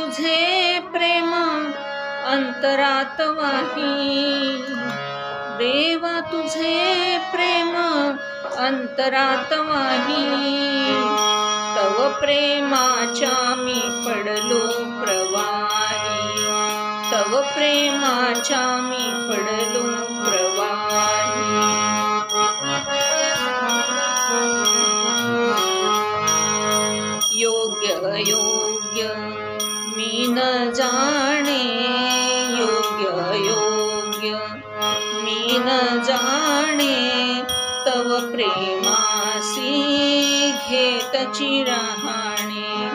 तुझे प्रेम अंतरात वाही देवा तुझे प्रेम अंतरात वाही तव प्रेमाचा मी पडलो प्रवाही तव प्रेमाचा मी पडलो जाणे तव प्रेमासी घेत चिराहाणे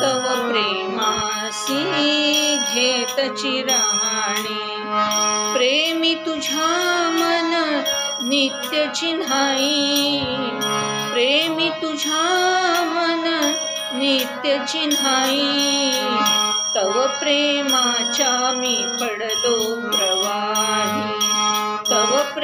तव प्रेमासी घेत चिराहाणे प्रेमी तुझ्या मन नित्य चिन्हाई प्रेमी तुझ्या मन नित्य चिन्हाई तव प्रेमाच्या मी पडलो प्रवाही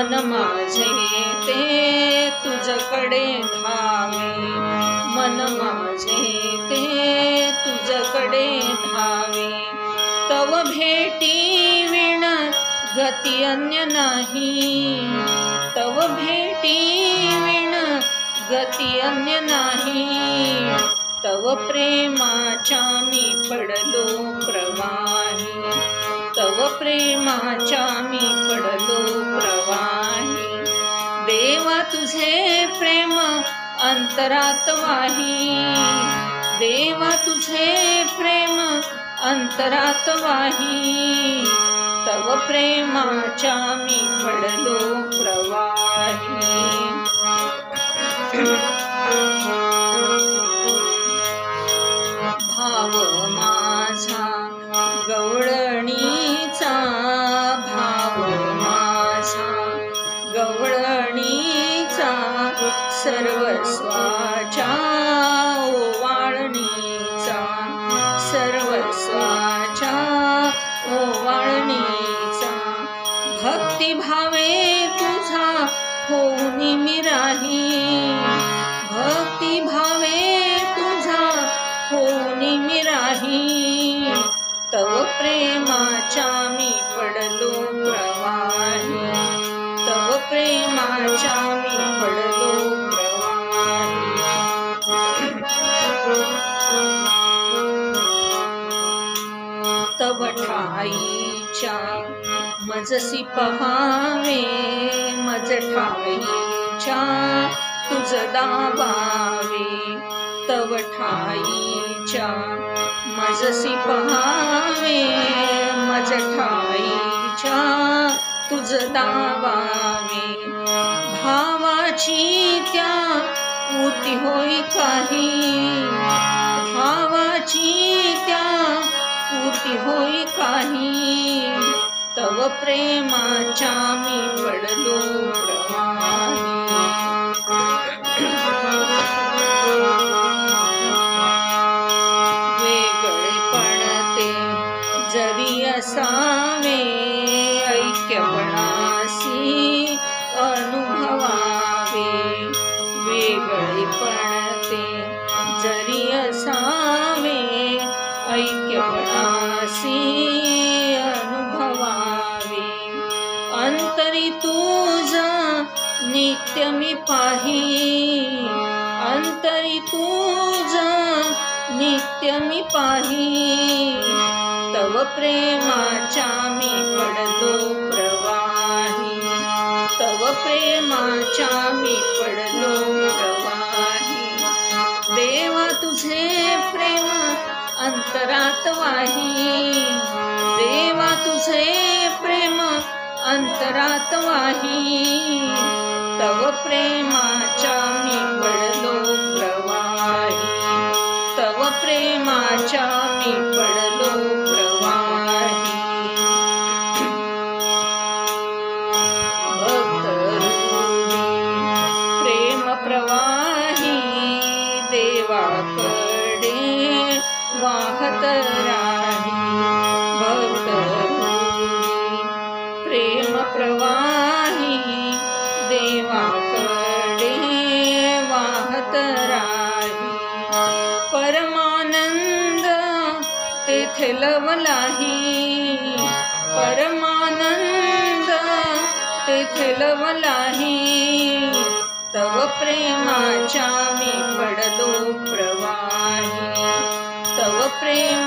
मन माझे ते तुझकडे धावे मन माझे ते तुझकडे धावे तव भेटी विण गति अन्य नाही तव भेटी विण गति अन्य नाही तव मी पडलो मी पडलो प्रवाहि तुझे प्रेम अंतरात वाही देवा तुझे प्रेम अंतरात वाही तव मी पडलो प्रवाही गवळणीचा सर्वस्वाच्या ओवाळणीचा सर्वस्वाच्या ओवाळणीचा भक्तिभावे तुझा होऊन मिराही भक्तिभावे तुझा होनी मिराही तव प्रेमाच्या मी पडलो माझ्या मी पडलो तवठाईच्या मजसी पहावे मजठाईच्या तुझ दाबावे तवठाईच्या मजसी पहावे मजठाईच्या तुझ दाबावे भावाची त्या पूर्ती होई काही भावाची त्या पूर्ती होई काही तव प्रेमा मी पडलो जरी असावे ऐक्यपण केवळासी अनुभवावे अंतरी तुझा नित्य मी पाही अंतरी तुझा नित्य मी पाही तव प्रेमाच्या मी पडलो प्रवाही तव प्रेमाच्या मी पडलो प्रवाही देवा तुझे अन्तरवा वाही देवा तुझे प्रेम अन्तरत् वाही तव प्रेमा हतरा बहि प्रेमप्रवाहि देवा कडे वाहतरा परमानन्द ते लवलाहि परमानन्द तव प्रेमामि पडत Hare